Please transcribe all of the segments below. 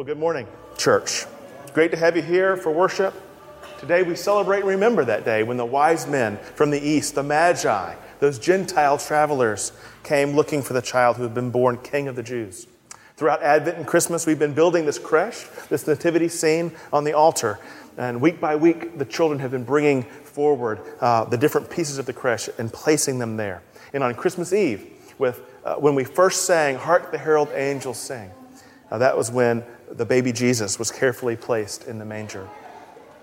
Well, good morning, church. Great to have you here for worship. Today we celebrate and remember that day when the wise men from the east, the Magi, those Gentile travelers, came looking for the child who had been born King of the Jews. Throughout Advent and Christmas, we've been building this creche, this nativity scene on the altar. And week by week, the children have been bringing forward uh, the different pieces of the creche and placing them there. And on Christmas Eve, with, uh, when we first sang, Hark the Herald Angels Sing, uh, that was when the baby Jesus was carefully placed in the manger.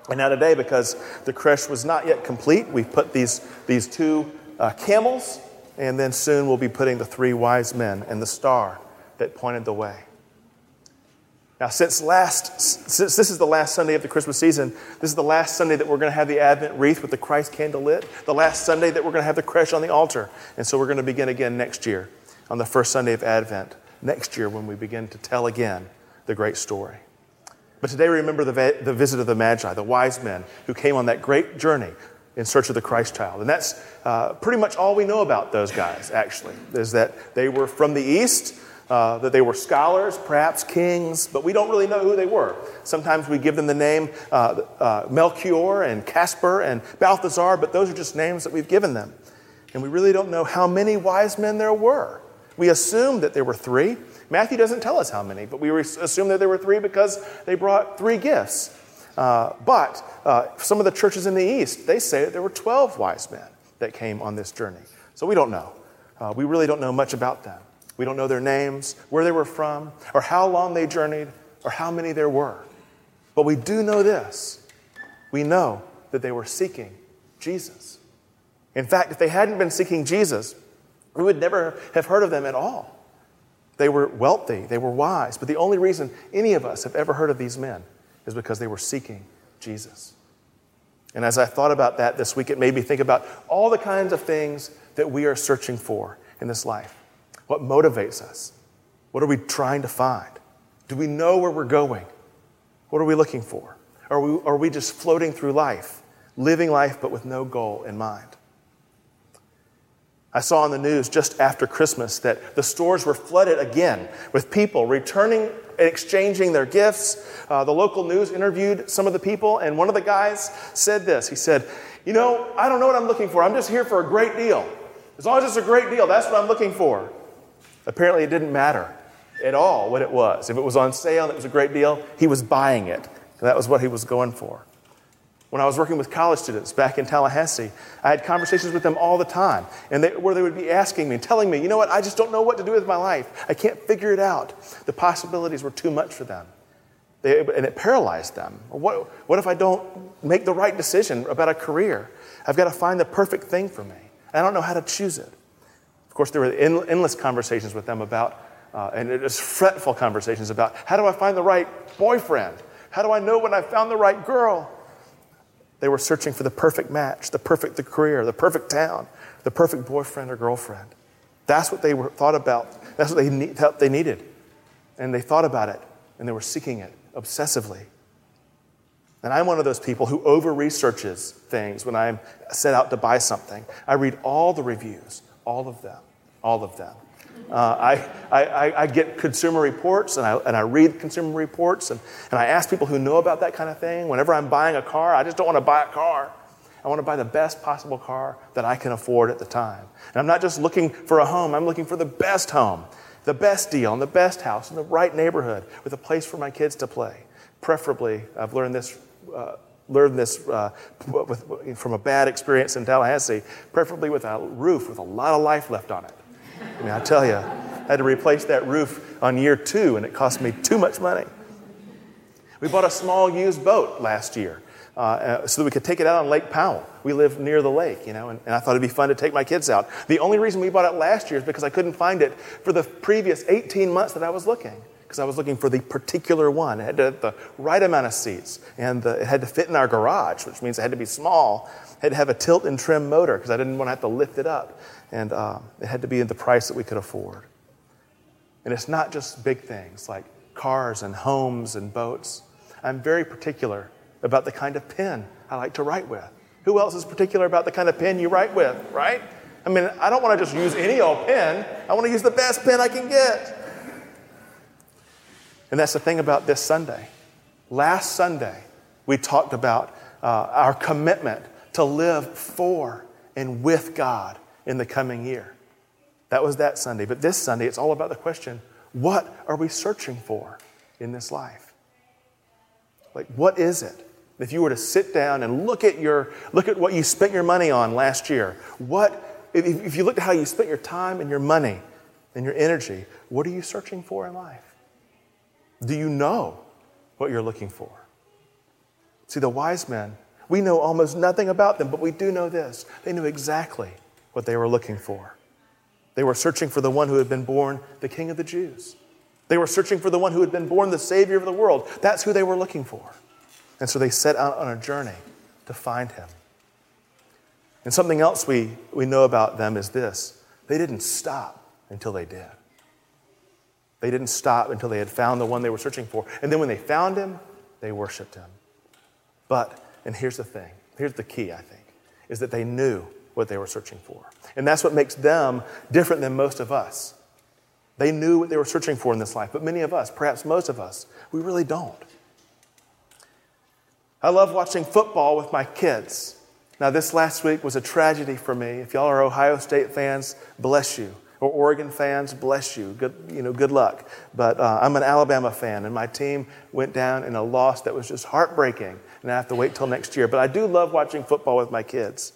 And now today, because the creche was not yet complete, we've put these, these two uh, camels, and then soon we'll be putting the three wise men and the star that pointed the way. Now, since, last, since this is the last Sunday of the Christmas season, this is the last Sunday that we're going to have the Advent wreath with the Christ candle lit, the last Sunday that we're going to have the creche on the altar. And so we're going to begin again next year on the first Sunday of Advent, next year when we begin to tell again the great story. But today, we remember the, the visit of the Magi, the wise men who came on that great journey in search of the Christ child. And that's uh, pretty much all we know about those guys, actually, is that they were from the East, uh, that they were scholars, perhaps kings, but we don't really know who they were. Sometimes we give them the name uh, uh Melchior and Caspar and Balthazar, but those are just names that we've given them. And we really don't know how many wise men there were. We assume that there were three. Matthew doesn't tell us how many, but we assume that there were three because they brought three gifts. Uh, but uh, some of the churches in the East, they say that there were 12 wise men that came on this journey. So we don't know. Uh, we really don't know much about them. We don't know their names, where they were from, or how long they journeyed, or how many there were. But we do know this we know that they were seeking Jesus. In fact, if they hadn't been seeking Jesus, we would never have heard of them at all. They were wealthy, they were wise, but the only reason any of us have ever heard of these men is because they were seeking Jesus. And as I thought about that this week, it made me think about all the kinds of things that we are searching for in this life. What motivates us? What are we trying to find? Do we know where we're going? What are we looking for? Are we, are we just floating through life, living life but with no goal in mind? I saw on the news just after Christmas that the stores were flooded again with people returning and exchanging their gifts. Uh, the local news interviewed some of the people, and one of the guys said this. He said, You know, I don't know what I'm looking for. I'm just here for a great deal. As long as it's a great deal, that's what I'm looking for. Apparently, it didn't matter at all what it was. If it was on sale and it was a great deal, he was buying it. That was what he was going for. When I was working with college students back in Tallahassee, I had conversations with them all the time, and they, where they would be asking me and telling me, you know what, I just don't know what to do with my life. I can't figure it out. The possibilities were too much for them, they, and it paralyzed them. What, what if I don't make the right decision about a career? I've got to find the perfect thing for me. I don't know how to choose it. Of course, there were endless conversations with them about, uh, and it was fretful conversations about how do I find the right boyfriend? How do I know when I found the right girl? They were searching for the perfect match, the perfect career, the perfect town, the perfect boyfriend or girlfriend. That's what they were, thought about. That's what they need, thought they needed. And they thought about it and they were seeking it obsessively. And I'm one of those people who over researches things when I'm set out to buy something. I read all the reviews, all of them, all of them. Uh, I, I, I, get consumer reports and I, and I read consumer reports and, and I ask people who know about that kind of thing. Whenever I'm buying a car, I just don't want to buy a car. I want to buy the best possible car that I can afford at the time. And I'm not just looking for a home, I'm looking for the best home, the best deal, and the best house, in the right neighborhood with a place for my kids to play. Preferably, I've learned this. Uh, learned this uh, with, from a bad experience in Tallahassee, preferably with a roof with a lot of life left on it. I mean, I tell you, I had to replace that roof on year two, and it cost me too much money. We bought a small used boat last year uh, uh, so that we could take it out on Lake Powell. We live near the lake, you know, and, and, I thought it'd be fun to take my kids out. The only reason we bought it last year is because I couldn't find it for the previous 18 months that I was looking. Because I was looking for the particular one. It had to have the right amount of seats, and the, it had to fit in our garage, which means it had to be small. It had to have a tilt and trim motor because I didn't want to have to lift it up and uh, it had to be at the price that we could afford. And it's not just big things like cars and homes and boats. I'm very particular about the kind of pen I like to write with. Who else is particular about the kind of pen you write with, right? I mean, I don't want to just use any old pen. I want to use the best pen I can get. And that's the thing about this Sunday. Last Sunday, we talked about uh, our commitment to live for and with God in the coming year. That was that Sunday. But this Sunday, it's all about the question what are we searching for in this life? Like, what is it? If you were to sit down and look at your look at what you spent your money on last year, what if, if you looked at how you spent your time and your money and your energy, what are you searching for in life? Do you know what you're looking for? See, the wise men, we know almost nothing about them, but we do know this. They knew exactly what they were looking for. They were searching for the one who had been born the King of the Jews. They were searching for the one who had been born the Savior of the world. That's who they were looking for. And so they set out on a journey to find him. And something else we, we know about them is this they didn't stop until they did. They didn't stop until they had found the one they were searching for. And then when they found him, they worshiped him. But, and here's the thing here's the key, I think, is that they knew what they were searching for. And that's what makes them different than most of us. They knew what they were searching for in this life, but many of us, perhaps most of us, we really don't. I love watching football with my kids. Now, this last week was a tragedy for me. If y'all are Ohio State fans, bless you. Or Oregon fans, bless you. Good, you know, good luck. But uh, I'm an Alabama fan, and my team went down in a loss that was just heartbreaking, and I have to wait till next year. But I do love watching football with my kids.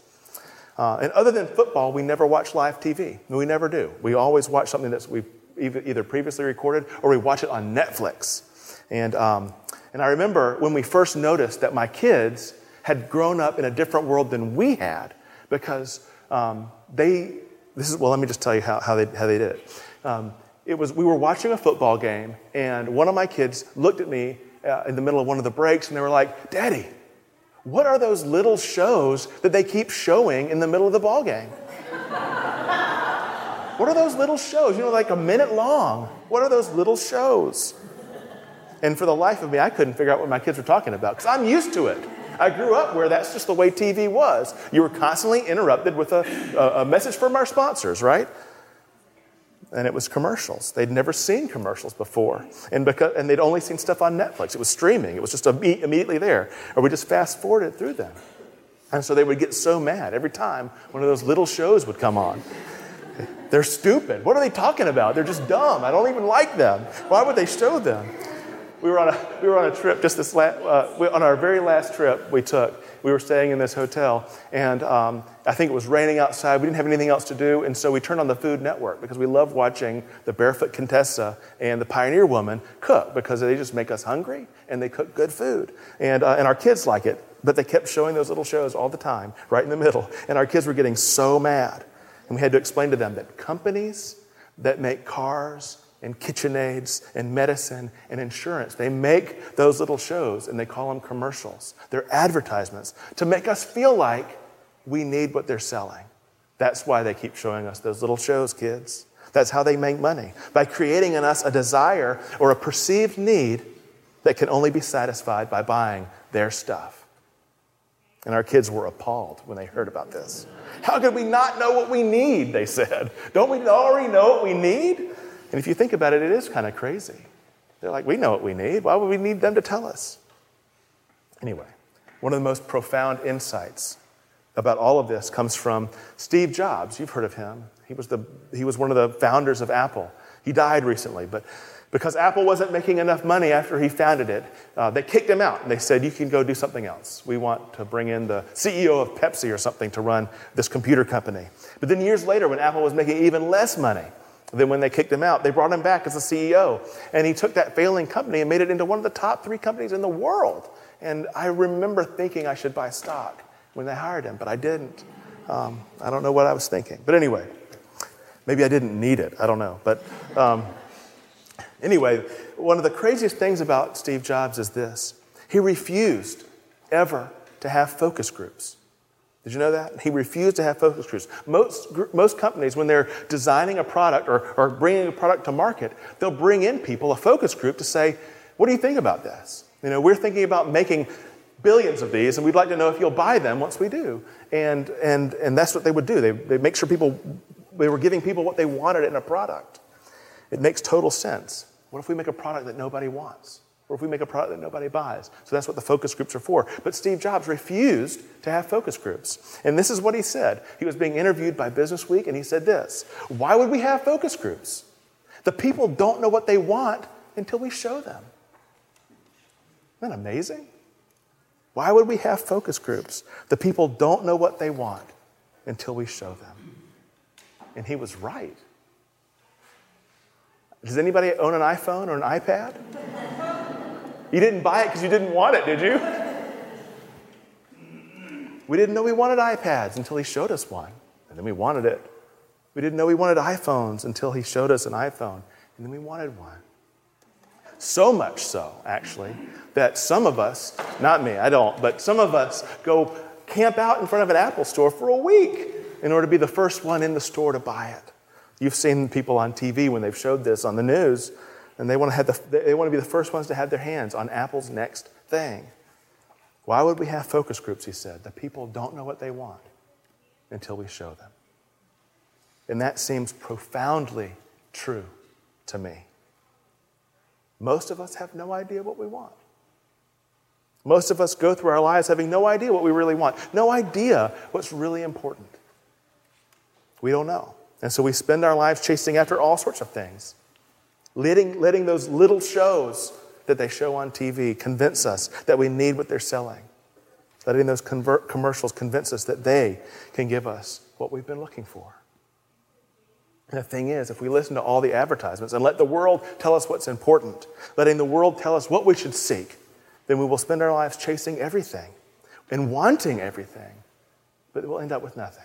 Uh, and other than football, we never watch live TV. We never do. We always watch something that we've either previously recorded or we watch it on Netflix. And, um, and I remember when we first noticed that my kids had grown up in a different world than we had because um, they, this is, well, let me just tell you how, how, they, how they did it. Um, it was, we were watching a football game, and one of my kids looked at me uh, in the middle of one of the breaks, and they were like, Daddy, what are those little shows that they keep showing in the middle of the ball game? what are those little shows? You know, like a minute long. What are those little shows? And for the life of me, I couldn't figure out what my kids were talking about because I'm used to it. I grew up where that's just the way TV was. You were constantly interrupted with a, a, message from our sponsors, right? and it was commercials. They'd never seen commercials before, and, because, and they'd only seen stuff on Netflix. It was streaming, it was just immediately there, or we just fast forwarded through them. And so they would get so mad every time one of those little shows would come on. They're stupid. What are they talking about? They're just dumb. I don't even like them. Why would they show them? We were on a, we were on a trip just this last, uh, on our very last trip we took. We were staying in this hotel, and um, I think it was raining outside. We didn't have anything else to do, and so we turned on the Food Network because we love watching the Barefoot Contessa and the Pioneer Woman cook because they just make us hungry and they cook good food. And, uh, and our kids like it, but they kept showing those little shows all the time, right in the middle. And our kids were getting so mad. And we had to explain to them that companies that make cars and KitchenAids and medicine and insurance. They make those little shows and they call them commercials. They're advertisements to make us feel like we need what they're selling. That's why they keep showing us those little shows, kids. That's how they make money by creating in us a desire or a perceived need that can only be satisfied by buying their stuff. And our kids were appalled when they heard about this. How could we not know what we need? They said. Don't we already know what we need? And if you think about it, it is kind of crazy. They're like, we know what we need. Why would we need them to tell us? Anyway, one of the most profound insights about all of this comes from Steve Jobs. You've heard of him. He was, the, he was one of the founders of Apple. He died recently, but because Apple wasn't making enough money after he founded it, uh, they kicked him out and they said, You can go do something else. We want to bring in the CEO of Pepsi or something to run this computer company. But then years later, when Apple was making even less money, then when they kicked him out, they brought him back as a CEO. And he took that failing company and made it into one of the top three companies in the world. And I remember thinking I should buy stock when they hired him, but I didn't. Um, I don't know what I was thinking. But anyway, maybe I didn't need it. I don't know. But um, anyway, one of the craziest things about Steve Jobs is this he refused ever to have focus groups. Did you know that? He refused to have focus groups. Most, most companies, when they're designing a product or, or bringing a product to market, they'll bring in people, a focus group, to say, What do you think about this? You know, we're thinking about making billions of these, and we'd like to know if you'll buy them once we do. And, and, and that's what they would do. They, they make sure people, they were giving people what they wanted in a product. It makes total sense. What if we make a product that nobody wants? Or if we make a product that nobody buys? So that's what the focus groups are for. But Steve Jobs refused to have focus groups. And this is what he said. He was being interviewed by Business Week, and he said this Why would we have focus groups? The people don't know what they want until we show them. Isn't that amazing? Why would we have focus groups? The people don't know what they want until we show them. And he was right. Does anybody own an iPhone or an iPad? You didn't buy it because you didn't want it, did you? We didn't know we wanted iPads until he showed us one, and then we wanted it. We didn't know we wanted iPhones until he showed us an iPhone, and then we wanted one. So much so, actually, that some of us, not me, I don't, but some of us go camp out in front of an Apple store for a week in order to be the first one in the store to buy it. You've seen people on TV when they've showed this on the news, and they want to, have the, they want to be the first ones to have their hands on Apple's next thing. Why would we have focus groups, he said? The people don't know what they want until we show them. And that seems profoundly true to me. Most of us have no idea what we want. Most of us go through our lives having no idea what we really want, no idea what's really important. We don't know. And so we spend our lives chasing after all sorts of things, letting, letting those little shows that they show on TV convince us that we need what they're selling, letting those convert commercials convince us that they can give us what we've been looking for. And the thing is, if we listen to all the advertisements and let the world tell us what's important, letting the world tell us what we should seek, then we will spend our lives chasing everything and wanting everything, but we'll end up with nothing.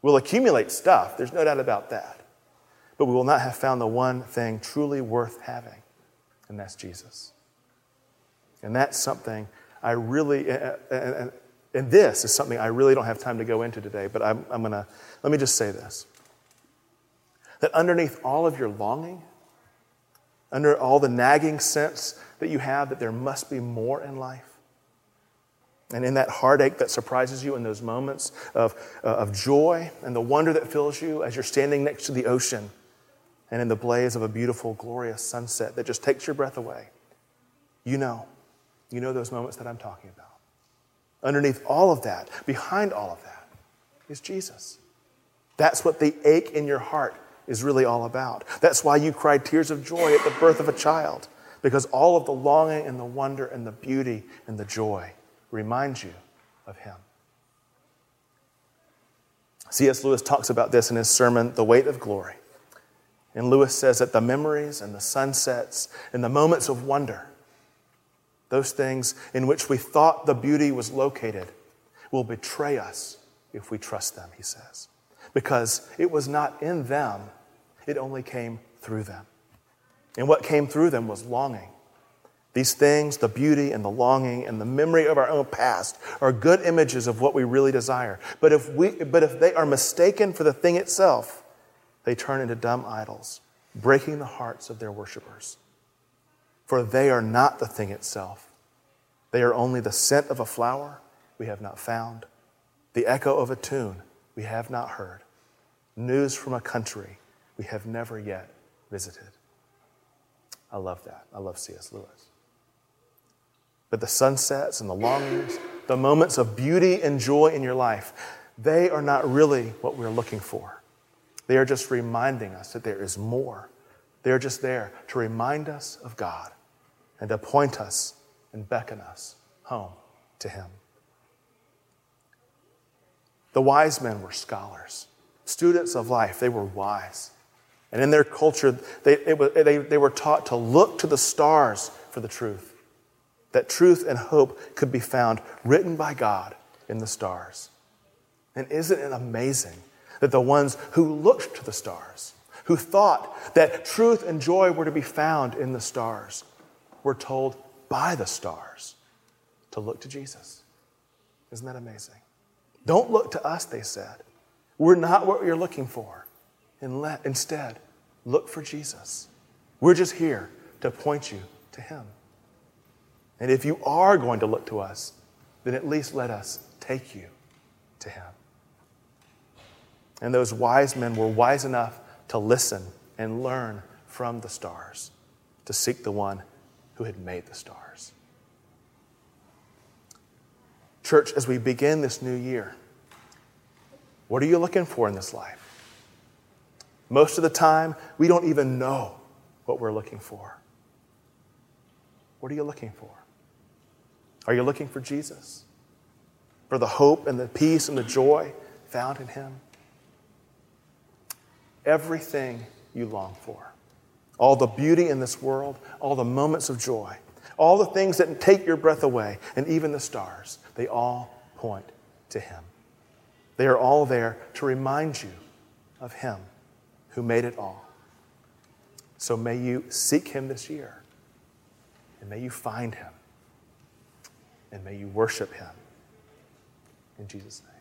We'll accumulate stuff, there's no doubt about that, but we will not have found the one thing truly worth having, and that's Jesus. And that's something I really, and, this is something I really don't have time to go into today, but I'm, I'm going to, let me just say this that underneath all of your longing, under all the nagging sense that you have that there must be more in life, and in that heartache that surprises you in those moments of, uh, of joy and the wonder that fills you as you're standing next to the ocean and in the blaze of a beautiful, glorious sunset that just takes your breath away, you know, you know those moments that I'm talking about. Underneath all of that, behind all of that, is Jesus. That's what the ache in your heart is really all about. That's why you cried tears of joy at the birth of a child, because all of the longing and the wonder and the beauty and the joy remind you of Him. C.S. Lewis talks about this in his sermon, The Weight of Glory. And Lewis says that the memories and the sunsets and the moments of wonder, those things in which we thought the beauty was located, will betray us if we trust them, he says. Because it was not in them it only came through them. And what came through them was longing. These things, the beauty and the longing and the memory of our own past, are good images of what we really desire. But if, we, but if they are mistaken for the thing itself, they turn into dumb idols, breaking the hearts of their worshippers. For they are not the thing itself. They are only the scent of a flower we have not found, the echo of a tune we have not heard, news from a country we have never yet visited. I love that. I love C.S. Lewis. But the sunsets and the longings, the moments of beauty and joy in your life, they are not really what we're looking for. They are just reminding us that there is more. They are just there to remind us of God and to point us and beckon us home to Him. The wise men were scholars, students of life. They were wise. And in their culture, they, they, they were taught to look to the stars for the truth. That truth and hope could be found written by God in the stars. And isn't it amazing that the ones who looked to the stars, who thought that truth and joy were to be found in the stars, were told by the stars to look to Jesus? Isn't that amazing? Don't look to us, they said. We're not what you're looking for. Instead, look for Jesus. We're just here to point you to Him. And if you are going to look to us, then at least let us take you to Him. And those wise men were wise enough to listen and learn from the stars. to seek the one who had made the stars. Church, as we begin this new year, what are you looking for in this life? Most of the time, we don't even know what we're looking for. What are you looking for? Are you looking for Jesus? For the hope and the peace and the joy found in Him? Everything you long for, all the beauty in this world, all the moments of joy, all the things that take your breath away, and even the stars, they all point to Him. They are all there to remind you of Him who made it all. So may you seek Him this year, and may you find Him, and may you worship Him. In Jesus' name.